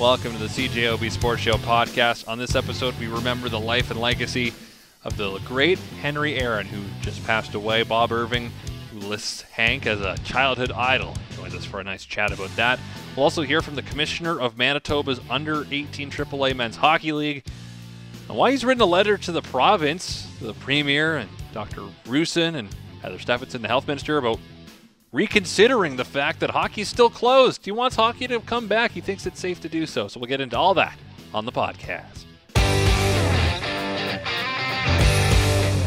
Welcome to the CJOB Sports Show podcast. On this episode, we remember the life and legacy of the great Henry Aaron, who just passed away. Bob Irving, who lists Hank as a childhood idol, joins us for a nice chat about that. We'll also hear from the commissioner of Manitoba's Under 18 AAA Men's Hockey League and why he's written a letter to the province, the premier, and Dr. Roussin and Heather Stefanson, the health minister, about reconsidering the fact that hockey's still closed. He wants hockey to come back. He thinks it's safe to do so. So we'll get into all that on the podcast.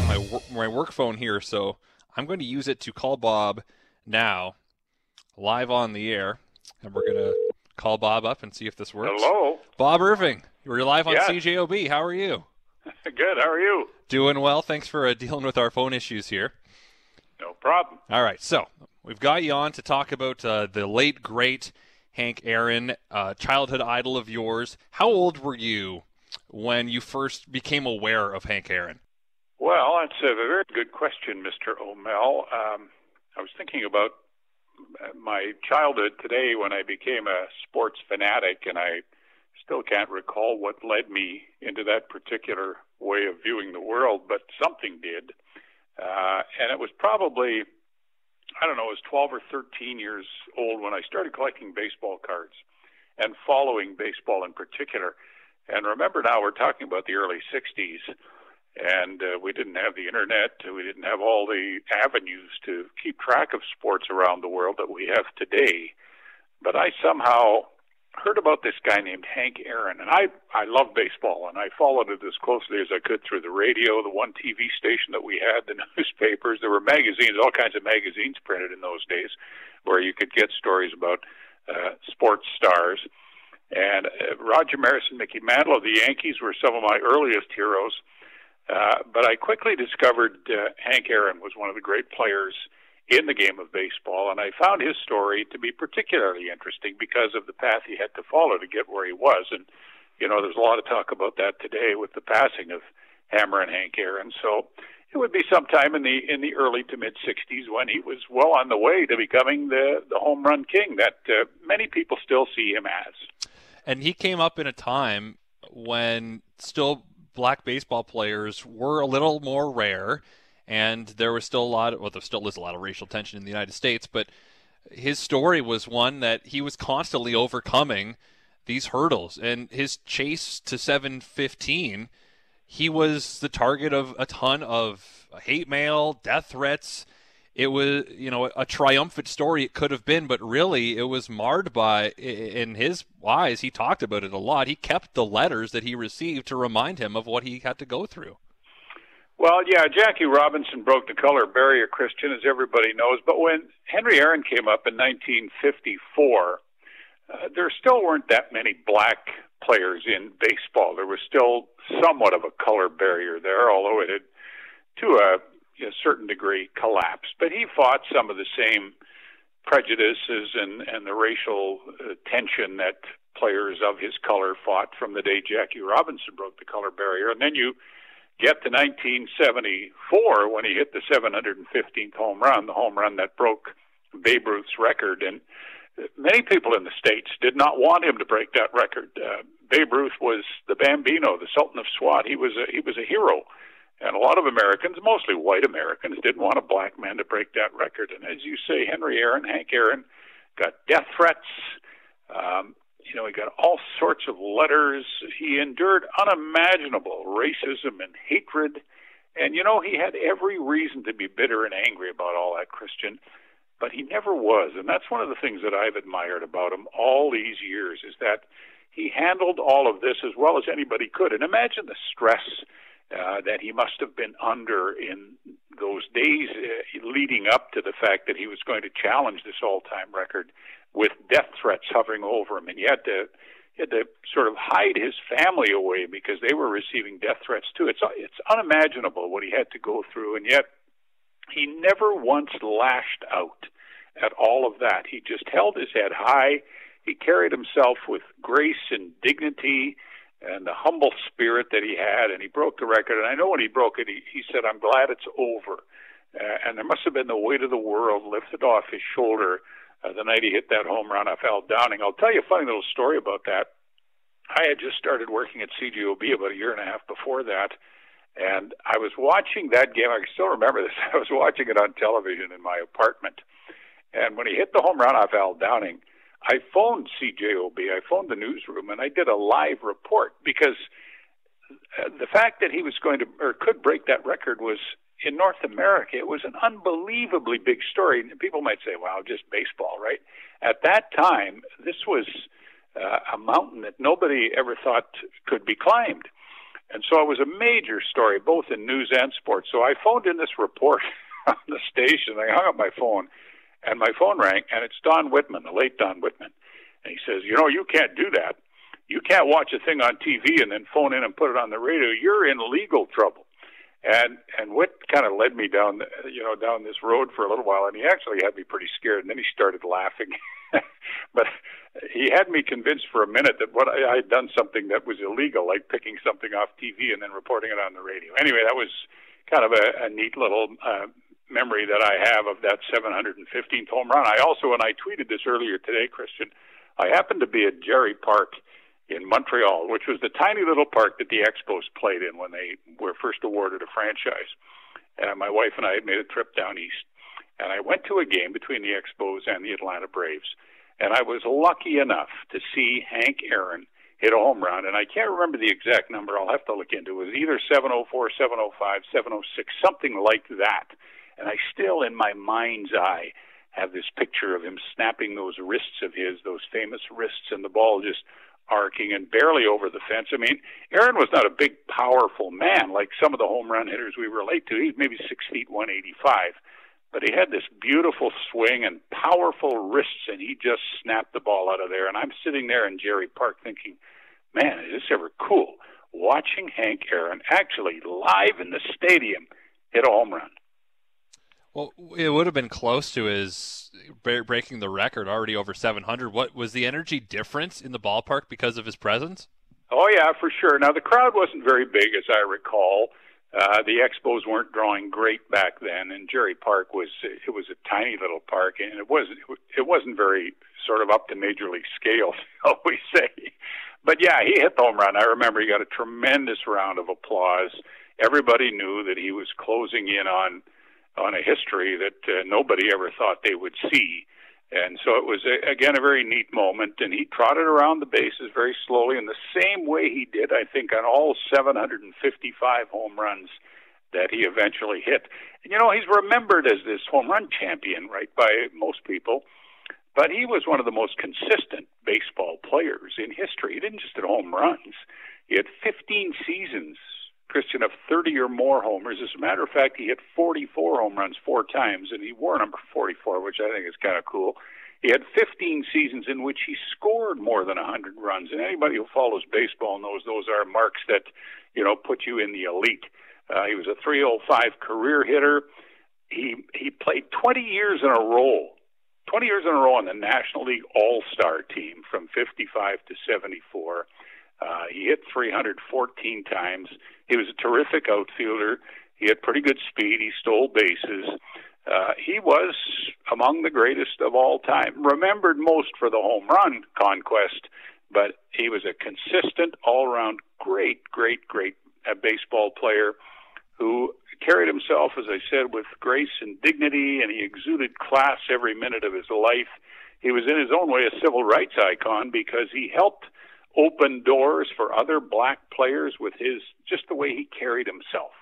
My, my work phone here, so I'm going to use it to call Bob now, live on the air, and we're going to call Bob up and see if this works. Hello. Bob Irving, you're live on Yes. CJOB. How are you? Good. How are you? Doing well. Thanks for uh, dealing with our phone issues here. No problem. All right, so we've got you on to talk about uh, the late great Hank Aaron, uh, childhood idol of yours. How old were you when you first became aware of Hank Aaron? Well, that's a very good question, Mr. Aumell. Um, I was thinking about uh, my childhood today when I became a sports fanatic, and I still can't recall what led me into that particular way of viewing the world, but something did. Uh, and it was probably, I don't know, it was 12 or 13 years old when I started collecting baseball cards and following baseball in particular. And remember now, we're talking about the early 60s, and uh, we didn't have the internet, we didn't have all the avenues to keep track of sports around the world that we have today. But I somehow heard about this guy named Hank Aaron, and I I love baseball, and I followed it as closely as I could through the radio, the one TV station that we had, the newspapers. There were magazines, all kinds of magazines printed in those days, where you could get stories about uh, sports stars. And uh, Roger Maris and Mickey Mantle of the Yankees were some of my earliest heroes. Uh, but I quickly discovered uh, Hank Aaron was one of the great players in the game of baseball, and I found his story to be particularly interesting because of the path he had to follow to get where he was. And you know, there's a lot of talk about that today with the passing of Hammer and Hank Aaron. So it would be sometime in the in the early to mid '60s when he was well on the way to becoming the the home run king that uh, many people still see him as. And he came up in a time when still black baseball players were a little more rare, and there was still a lot. Of, well, there still is a lot of racial tension in the United States, but his story was one that he was constantly overcoming these hurdles, and his chase to 715, he was the target of a ton of hate mail, death threats. It was, you know, a triumphant story it could have been, but really it was marred by, in his eyes, he talked about it a lot. He kept the letters that he received to remind him of what he had to go through. Well, yeah, Jackie Robinson broke the color barrier, Christian, as everybody knows. But when Henry Aaron came up in 1954, uh, there still weren't that many black players in baseball. There was still somewhat of a color barrier there, although it had, to a, a certain degree, collapsed. But he fought some of the same prejudices and, and the racial uh, tension that players of his color fought from the day Jackie Robinson broke the color barrier. And then you get to 1974 when he hit the 715th home run, the home run that broke Babe Ruth's record. And many people in the states did not want him to break that record. Uh, Babe Ruth was the Bambino, the Sultan of Swat. He was a, he was a hero, and a lot of Americans, mostly white Americans, didn't want a black man to break that record. And as you say, Henry Aaron, Hank Aaron, got death threats. Um, you know, he got all sorts of letters. He endured unimaginable racism and hatred. And, you know, he had every reason to be bitter and angry about all that, Christian, but he never was. And that's one of the things that I've admired about him all these years is that he handled all of this as well as anybody could. And imagine the stress uh, that he must have been under in those days uh, leading up to the fact that he was going to challenge this all-time record with death threats hovering over him, and he had to he had to sort of hide his family away because they were receiving death threats too. It's it's unimaginable what he had to go through, and yet he never once lashed out at all of that. He just held his head high. He carried himself with grace and dignity and the humble spirit that he had, and he broke the record. And I know when he broke it, he, he said, I'm glad it's over. Uh, and there must have been the weight of the world lifted off his shoulder uh, the night he hit that home run off Al Downing. I'll tell you a funny little story about that. I had just started working at CJOB about a year and a half before that, and I was watching that game. I still remember this. I was watching it on television in my apartment, and when he hit the home run off Al Downing, I phoned CJOB. I phoned the newsroom, and I did a live report because uh, the fact that he was going to or could break that record was in North America. It was an unbelievably big story. People might say, "Wow, just baseball, right?" At that time, this was uh, a mountain that nobody ever thought could be climbed. And so it was a major story, both in news and sports. So I phoned in this report on the station. I hung up my phone, and my phone rang, and it's Don Whitman, the late Don Whitman. And he says, You know, you can't do that. You can't watch a thing on TV and then phone in and put it on the radio. You're in legal trouble. And and Whit kind of led me down, you know, down this road for a little while, and he actually had me pretty scared. And then he started laughing, but he had me convinced for a minute that what I, had done something that was illegal, like picking something off TV and then reporting it on the radio. Anyway, that was kind of a, a neat little uh, memory that I have of that 715th home run. I also, and I tweeted this earlier today, Christian, I happened to be at Jarry Park in Montreal, which was the tiny little park that the Expos played in when they were first awarded a franchise. And my wife and I had made a trip down east, and I went to a game between the Expos and the Atlanta Braves. And I was lucky enough to see Hank Aaron hit a home run, and I can't remember the exact number. I'll have to look into it. It was either 704, 705, 706, something like that. And I still, in my mind's eye, have this picture of him snapping those wrists of his, those famous wrists, and the ball just arcing and barely over the fence. I mean, Aaron was not a big, powerful man like some of the home run hitters we relate to. He's maybe six feet one eighty five, but he had this beautiful swing and powerful wrists, and he just snapped the ball out of there. And I'm sitting there in Jarry Park thinking, man, is this ever cool? Watching Hank Aaron actually live in the stadium hit a home run. Well, it would have been close to his breaking the record already over 700. What was the energy difference in the ballpark because of his presence? Oh yeah, for sure. Now the crowd wasn't very big, as I recall. Uh, the Expos weren't drawing great back then, and Jarry Park was it was a tiny little park, and it wasn't it wasn't very sort of up to major league scale, shall we say? But yeah, he hit the home run. I remember he got a tremendous round of applause. Everybody knew that he was closing in on on a history that uh, nobody ever thought they would see. And so it was, a, again, a very neat moment. And he trotted around the bases very slowly in the same way he did, I think, on all 755 home runs that he eventually hit. And, you know, he's remembered as this home run champion, right, by most people. But he was one of the most consistent baseball players in history. He didn't just hit home runs. He had 15 seasons Christian of 30 or more homers. As a matter of fact, he hit 44 home runs four times, and he wore number 44, which I think is kind of cool. He had 15 seasons in which he scored more than 100 runs, and anybody who follows baseball knows those are marks that, you know, put you in the elite. Uh, he was a 305 career hitter. He he played 20 years in a row, 20 years in a row on the National League All Star team from 55 to 74. He hit 314 times. He was a terrific outfielder. He had pretty good speed. He stole bases. Uh, he was among the greatest of all time, remembered most for the home run conquest, but he was a consistent, all around great, great, great uh, baseball player who carried himself, as I said, with grace and dignity, and he exuded class every minute of his life. He was, in his own way, a civil rights icon because he helped opened doors for other black players with his just the way he carried himself.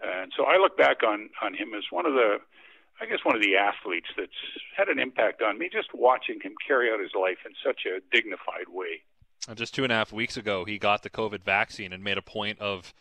And so I look back on on him as one of the I guess one of the athletes that's had an impact on me just watching him carry out his life in such a dignified way. Uh, just two and a half weeks ago, he got the COVID vaccine and made a point of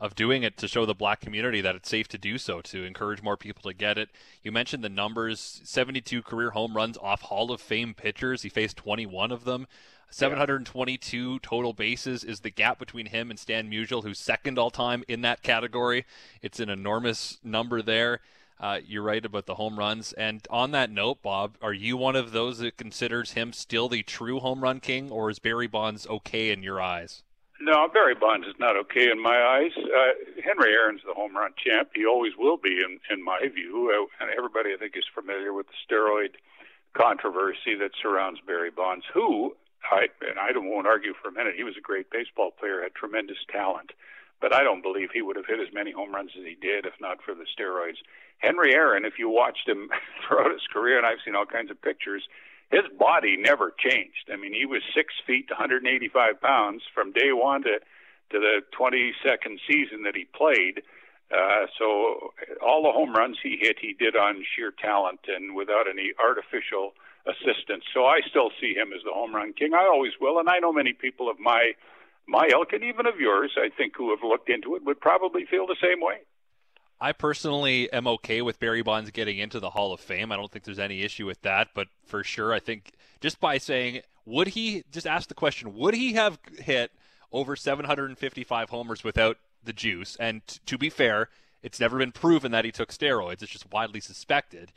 of doing it to show the black community that it's safe to do so, to encourage more people to get it. You mentioned the numbers 72 career home runs off Hall of Fame pitchers. He faced 21 of them. 722 total bases is the gap between him and Stan Musial, who's second all time in that category. It's an enormous number there. Uh, you're right about the home runs. And on that note, Bob, are you one of those that considers him still the true home run king, or is Barry Bonds okay in your eyes? No, Barry Bonds is not okay in my eyes. Uh, Henry Aaron's the home run champ. He always will be, in in my view. Uh, and everybody, I think, is familiar with the steroid controversy that surrounds Barry Bonds, who I and I don't won't argue for a minute. He was a great baseball player, had tremendous talent, but I don't believe he would have hit as many home runs as he did if not for the steroids. Henry Aaron, if you watched him throughout his career, and I've seen all kinds of pictures, his body never changed. I mean, he was six feet, 185 pounds from day one to to the 22nd season that he played. Uh, so all the home runs he hit, he did on sheer talent and without any artificial assistance. So I still see him as the home run king. I always will, and I know many people of my my ilk and even of yours, I think, who have looked into it, would probably feel the same way. I personally am okay with Barry Bonds getting into the Hall of Fame. I don't think there's any issue with that, but for sure, I think just by saying, would he just ask the question, would he have hit over 755 homers without the juice? And t- to be fair, it's never been proven that he took steroids. It's just widely suspected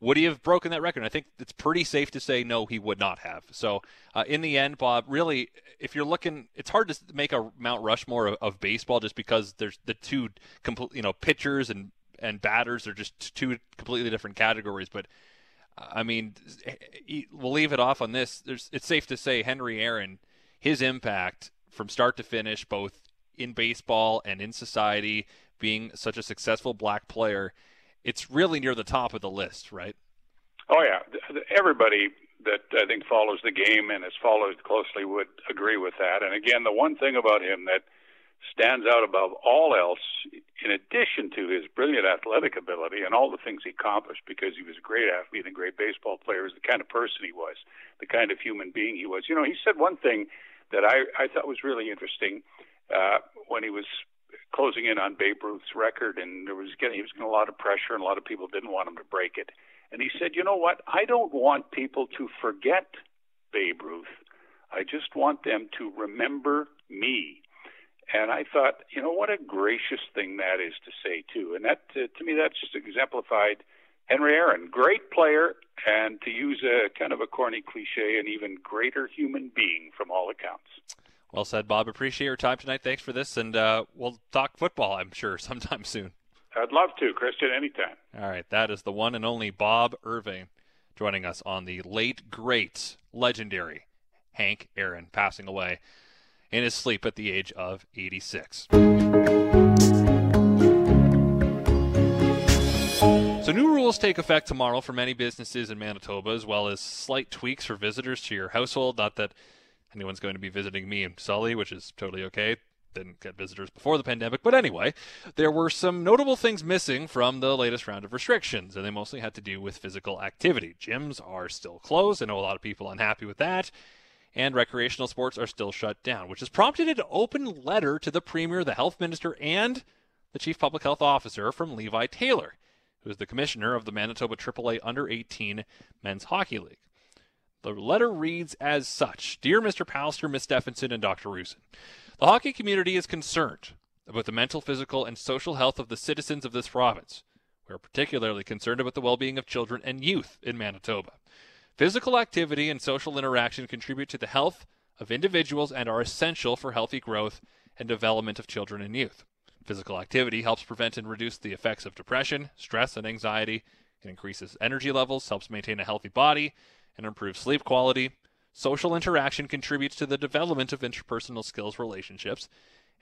would he have broken that record? I think it's pretty safe to say no, he would not have. So, uh, in the end, Bob, really, if you're looking, it's hard to make a Mount Rushmore of, of baseball just because there's the two complete, you know, pitchers and and batters are just two completely different categories. But I mean, we'll leave it off on this. There's, it's safe to say Henry Aaron, his impact from start to finish, both in baseball and in society, being such a successful black player it's really near the top of the list, right? Oh yeah, everybody that I think follows the game and has followed closely would agree with that. And again, the one thing about him that stands out above all else, in addition to his brilliant athletic ability and all the things he accomplished, because he was a great athlete and great baseball player, is the kind of person he was, the kind of human being he was. You know, he said one thing that I, I thought was really interesting uh, when he was closing in on Babe Ruth's record, and there was getting he was getting a lot of pressure, and a lot of people didn't want him to break it. And he said, "You know what? I don't want people to forget Babe Ruth. I just want them to remember me." And I thought, you know, what a gracious thing that is to say too. And that to me, that's just exemplified Henry Aaron, great player, and to use a kind of a corny cliche, an even greater human being from all accounts. Well said, Bob. Appreciate your time tonight. Thanks for this, and uh, we'll talk football, I'm sure, sometime soon. I'd love to, Christian, anytime. All right, that is the one and only Bob Irving joining us on the late, great, legendary Hank Aaron, passing away in his sleep at the age of 86. So, new rules take effect tomorrow for many businesses in Manitoba, as well as slight tweaks for visitors to your household. Not that anyone's going to be visiting me in Sully, which is totally okay. Didn't get visitors before the pandemic. But anyway, there were some notable things missing from the latest round of restrictions, and they mostly had to do with physical activity. Gyms are still closed. I know a lot of people unhappy with that. And recreational sports are still shut down, which has prompted an open letter to the Premier, the Health Minister, and the Chief Public Health Officer from Levi Taylor, who is the Commissioner of the Manitoba AAA Under 18 Men's Hockey League. The letter reads as such Dear Mr. Pallister, Ms. Stefanson, and Dr. Roussin, the hockey community is concerned about the mental, physical, and social health of the citizens of this province. We are particularly concerned about the well being of children and youth in Manitoba. Physical activity and social interaction contribute to the health of individuals and are essential for healthy growth and development of children and youth. Physical activity helps prevent and reduce the effects of depression, stress, and anxiety. It increases energy levels, helps maintain a healthy body, and improves sleep quality. Social interaction contributes to the development of interpersonal skills, relationships,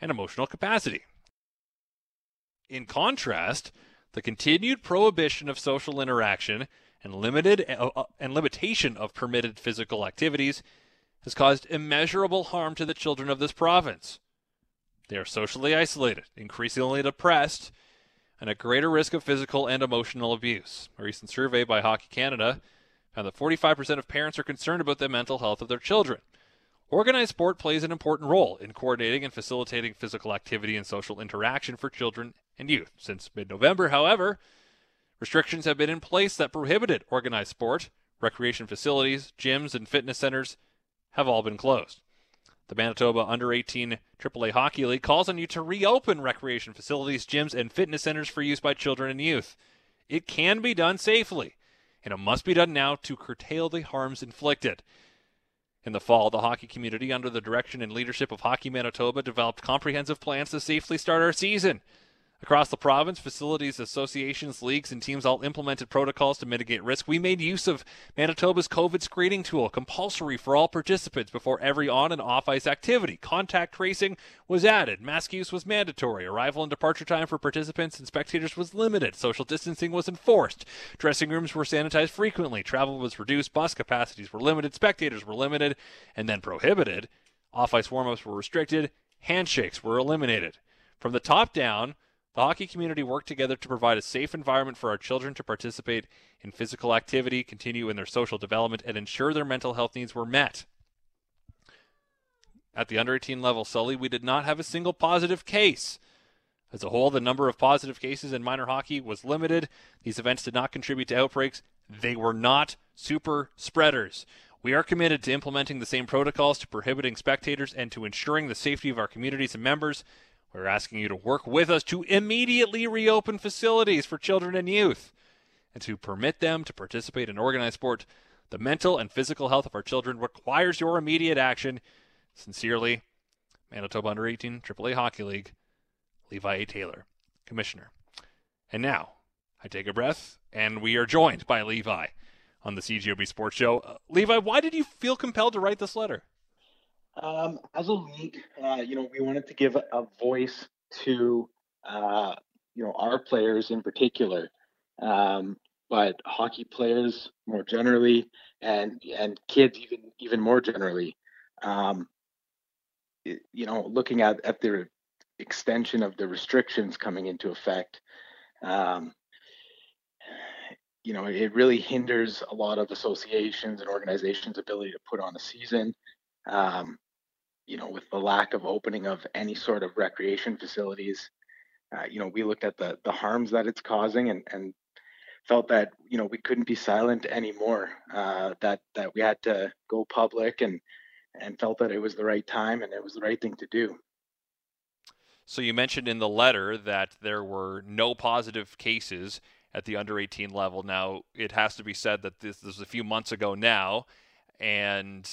and emotional capacity. In contrast, the continued prohibition of social interaction and limited uh, uh, and limitation of permitted physical activities has caused immeasurable harm to the children of this province. They are socially isolated, increasingly depressed, and at greater risk of physical and emotional abuse. A recent survey by Hockey Canada and that 45% of parents are concerned about the mental health of their children. Organized sport plays an important role in coordinating and facilitating physical activity and social interaction for children and youth. Since mid November, however, restrictions have been in place that prohibited organized sport. Recreation facilities, gyms, and fitness centers have all been closed. The Manitoba Under 18 AAA Hockey League calls on you to reopen recreation facilities, gyms, and fitness centers for use by children and youth. It can be done safely and it must be done now to curtail the harms inflicted. In the fall, the hockey community, under the direction and leadership of Hockey Manitoba, developed comprehensive plans to safely start our season. Across the province, facilities, associations, leagues, and teams all implemented protocols to mitigate risk. We made use of Manitoba's COVID screening tool, compulsory for all participants before every on and off ice activity. Contact tracing was added. Mask use was mandatory. Arrival and departure time for participants and spectators was limited. Social distancing was enforced. Dressing rooms were sanitized frequently. Travel was reduced. Bus capacities were limited. Spectators were limited and then prohibited. Off ice warm ups were restricted. Handshakes were eliminated. From the top down, the hockey community worked together to provide a safe environment for our children to participate in physical activity, continue in their social development, and ensure their mental health needs were met. At the under 18 level, Sully, we did not have a single positive case. As a whole, the number of positive cases in minor hockey was limited. These events did not contribute to outbreaks. They were not super spreaders. We are committed to implementing the same protocols to prohibiting spectators and to ensuring the safety of our communities and members. We're asking you to work with us to immediately reopen facilities for children and youth and to permit them to participate in organized sport. The mental and physical health of our children requires your immediate action. Sincerely, Manitoba Under 18 AAA Hockey League, Levi A. Taylor, Commissioner. And now, I take a breath, and we are joined by Levi on the CJOB Sports Show. Uh, Levi, why did you feel compelled to write this letter? Um, as a league, uh, you know, we wanted to give a, voice to, uh, you know, our players in particular, um, but hockey players more generally, and and kids even even more generally. Um, you know, looking at at the extension of the restrictions coming into effect, um, you know, it really hinders a lot of associations and organizations' ability to put on a season. Um, you know, with the lack of opening of any sort of recreation facilities, uh, you know, we looked at the the harms that it's causing and and felt that you know we couldn't be silent anymore. Uh, that that we had to go public and and felt that it was the right time and it was the right thing to do. So you mentioned in the letter that there were no positive cases at the under 18 level. Now it has to be said that this, this was a few months ago now, and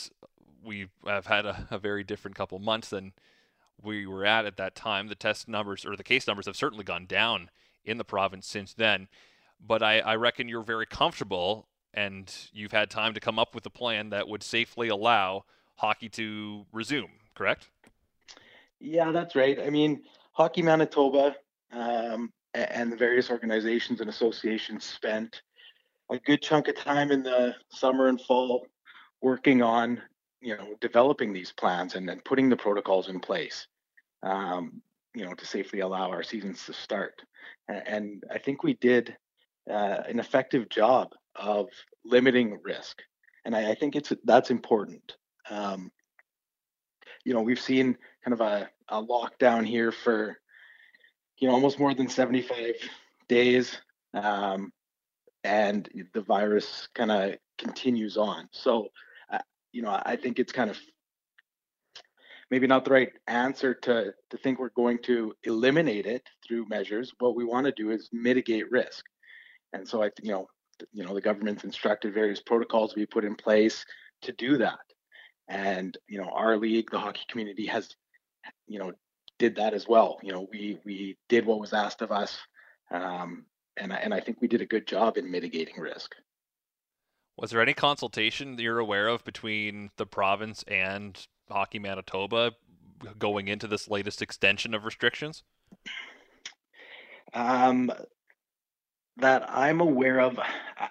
we have had a, a very different couple months than we were at at that time. The test numbers or the case numbers have certainly gone down in the province since then. But I, I reckon you're very comfortable and you've had time to come up with a plan that would safely allow hockey to resume, correct? Yeah, that's right. I mean, Hockey Manitoba um, and the various organizations and associations spent a good chunk of time in the summer and fall working on you know developing these plans and then putting the protocols in place um, you know to safely allow our seasons to start. And i think we did uh, an effective job of limiting risk. And i, I think it's that's important. Um, you know we've seen kind of a, a lockdown here for you know almost more than 75 days um, and the virus kind of continues on. So you know, I think it's kind of maybe not the right answer to to think we're going to eliminate it through measures. What we want to do is mitigate risk, and so I, you know, you know, the government's instructed various protocols to be put in place to do that. And you know, our league, the hockey community, has, you know, did that as well. You know, we we did what was asked of us, um, and and I think we did a good job in mitigating risk. Was there any consultation that you're aware of between the province and Hockey Manitoba going into this latest extension of restrictions? Um, that I'm aware of,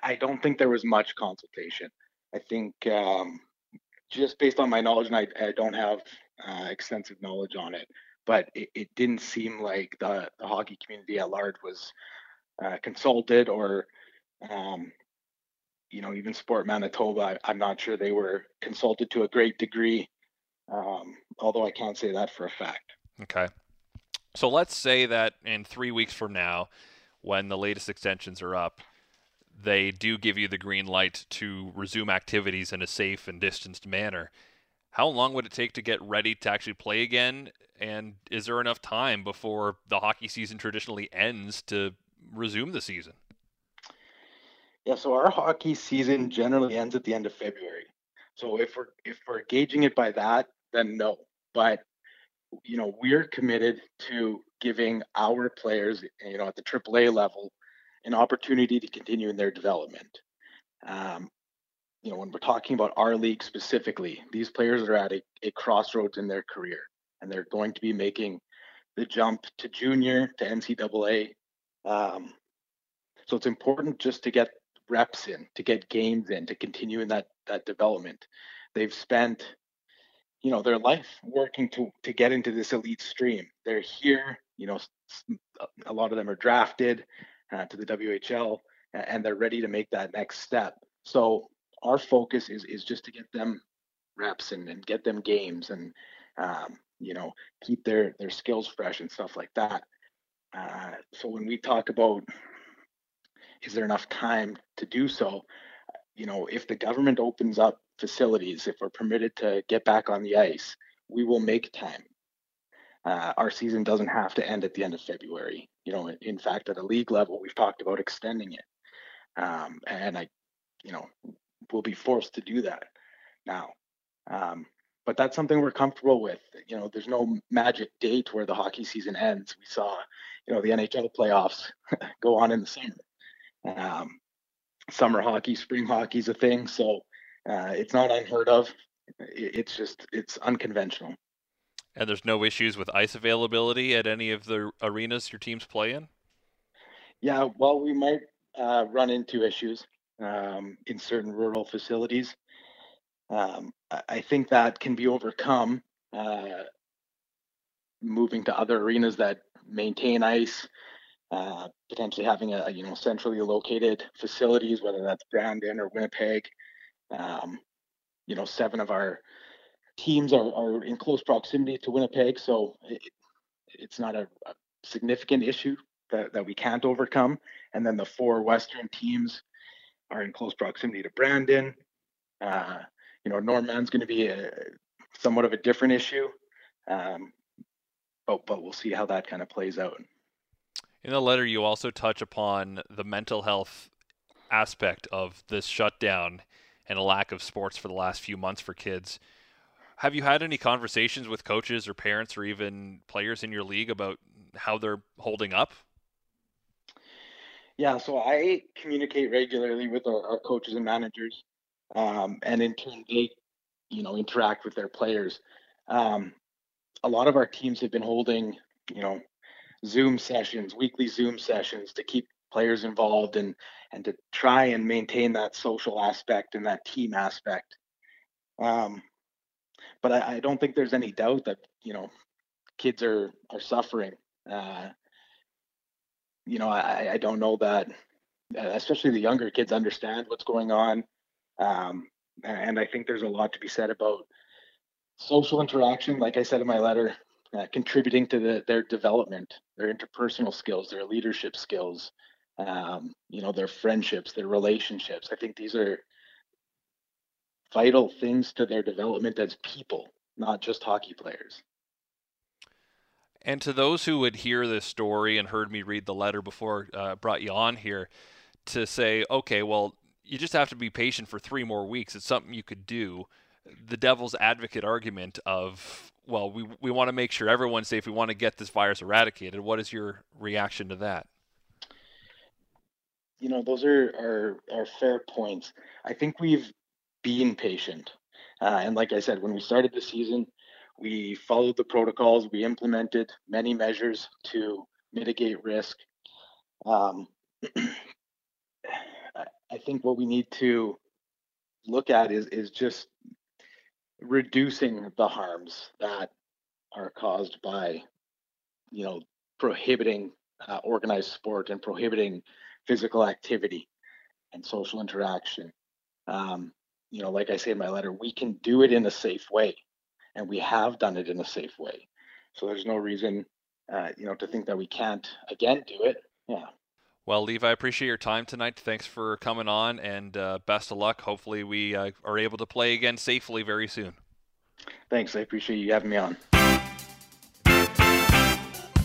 I don't think there was much consultation. I think um, just based on my knowledge, and I, I don't have uh, extensive knowledge on it, but it, it didn't seem like the, the, hockey community at large was uh, consulted or um, you know, even Sport Manitoba, I, am not sure they were consulted to a great degree, um, although I can't say that for a fact. Okay. So let's say that in three weeks from now, when the latest extensions are up, they do give you the green light to resume activities in a safe and distanced manner. How long would it take to get ready to actually play again? And is there enough time before the hockey season traditionally ends to resume the season? Yeah, so our hockey season generally ends at the end of February. So if we're if we're gauging it by that, then no. But you know, we're committed to giving our players, you know, at the AAA level, an opportunity to continue in their development. Um, you know, when we're talking about our league specifically, these players are at a, a crossroads in their career, and they're going to be making the jump to junior to NCAA. Um, so it's important just to get reps in, to get games in, to continue in that that development. They've spent, you know, their life working to to get into this elite stream. They're here, you know, a lot of them are drafted uh, to the WHL, and they're ready to make that next step. So our focus is is just to get them reps and, and get them games and um, you know keep their their skills fresh and stuff like that. Uh, so when we talk about is there enough time to do so, you know, if the government opens up facilities, if we're permitted to get back on the ice, we will make time. Uh, our season doesn't have to end at the end of February. You know, in fact, at a league level, we've talked about extending it, um, and I, you know, will be forced to do that now. Um, but that's something we're comfortable with. You know, there's no magic date where the hockey season ends. We saw, you know, the NHL playoffs go on in the summer. Um, summer hockey, spring hockey is a thing, so uh, it's not unheard of. It's just it's unconventional. And there's no issues with ice availability at any of the arenas your teams play in. Yeah, well, we might uh, run into issues um, in certain rural facilities. Um, I think that can be overcome uh, moving to other arenas that maintain ice, uh, potentially having a you know centrally located facilities, whether that's Brandon or Winnipeg. Um, you know, seven of our teams are, are in close proximity to Winnipeg, so it, it's not a, a significant issue that, that we can't overcome. And then the four Western teams are in close proximity to Brandon. Uh, you know, Norman's going to be a somewhat of a different issue, um, but but we'll see how that kind of plays out. In the letter, you also touch upon the mental health aspect of this shutdown and a lack of sports for the last few months for kids. Have you had any conversations with coaches or parents or even players in your league about how they're holding up? Yeah, so I communicate regularly with our, our coaches and managers, um, and in turn they, you know, interact with their players. Um, a lot of our teams have been holding, you know, Zoom sessions, weekly Zoom sessions to keep players involved and and to try and maintain that social aspect and that team aspect. Um, but I, I, don't think there's any doubt that you know kids are are suffering. Uh, you know, I, I don't know that, uh, especially the younger kids understand what's going on. Um, and I think there's a lot to be said about social interaction. Like I said in my letter, uh, contributing to the, their development, their interpersonal skills, their leadership skills, um, you know, their friendships, their relationships. I think these are vital things to their development as people, not just hockey players. And to those who would hear this story and heard me read the letter before uh, brought you on here, to say, okay, well, you just have to be patient for three more weeks. It's something you could do. The devil's advocate argument of, well, we we want to make sure everyone's safe. We want to get this virus eradicated. What is your reaction to that? You know, those are are, are fair points. I think we've been patient, uh, and like I said, when we started the season, we followed the protocols. We implemented many measures to mitigate risk. Um, I think what we need to look at is is just reducing the harms that are caused by, you know, prohibiting uh, organized sport and prohibiting physical activity and social interaction. Um, you know, like I say in my letter, we can do it in a safe way and we have done it in a safe way. So there's no reason, uh, you know, to think that we can't again do it. Yeah. Well, Levi, I appreciate your time tonight. Thanks for coming on, and uh, best of luck. Hopefully, we uh, are able to play again safely very soon. Thanks. I appreciate you having me on.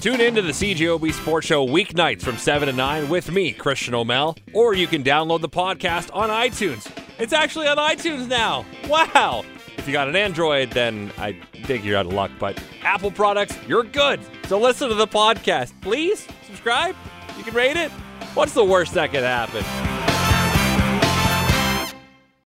Tune in to the CJOB Sports Show weeknights from 7 to 9 with me, Christian Aumell, or you can download the podcast on iTunes. It's actually on iTunes now. Wow! If you got an Android, then I think you're out of luck, but Apple products, you're good. So listen to the podcast. Please subscribe. You can rate it. What's the worst that could happen?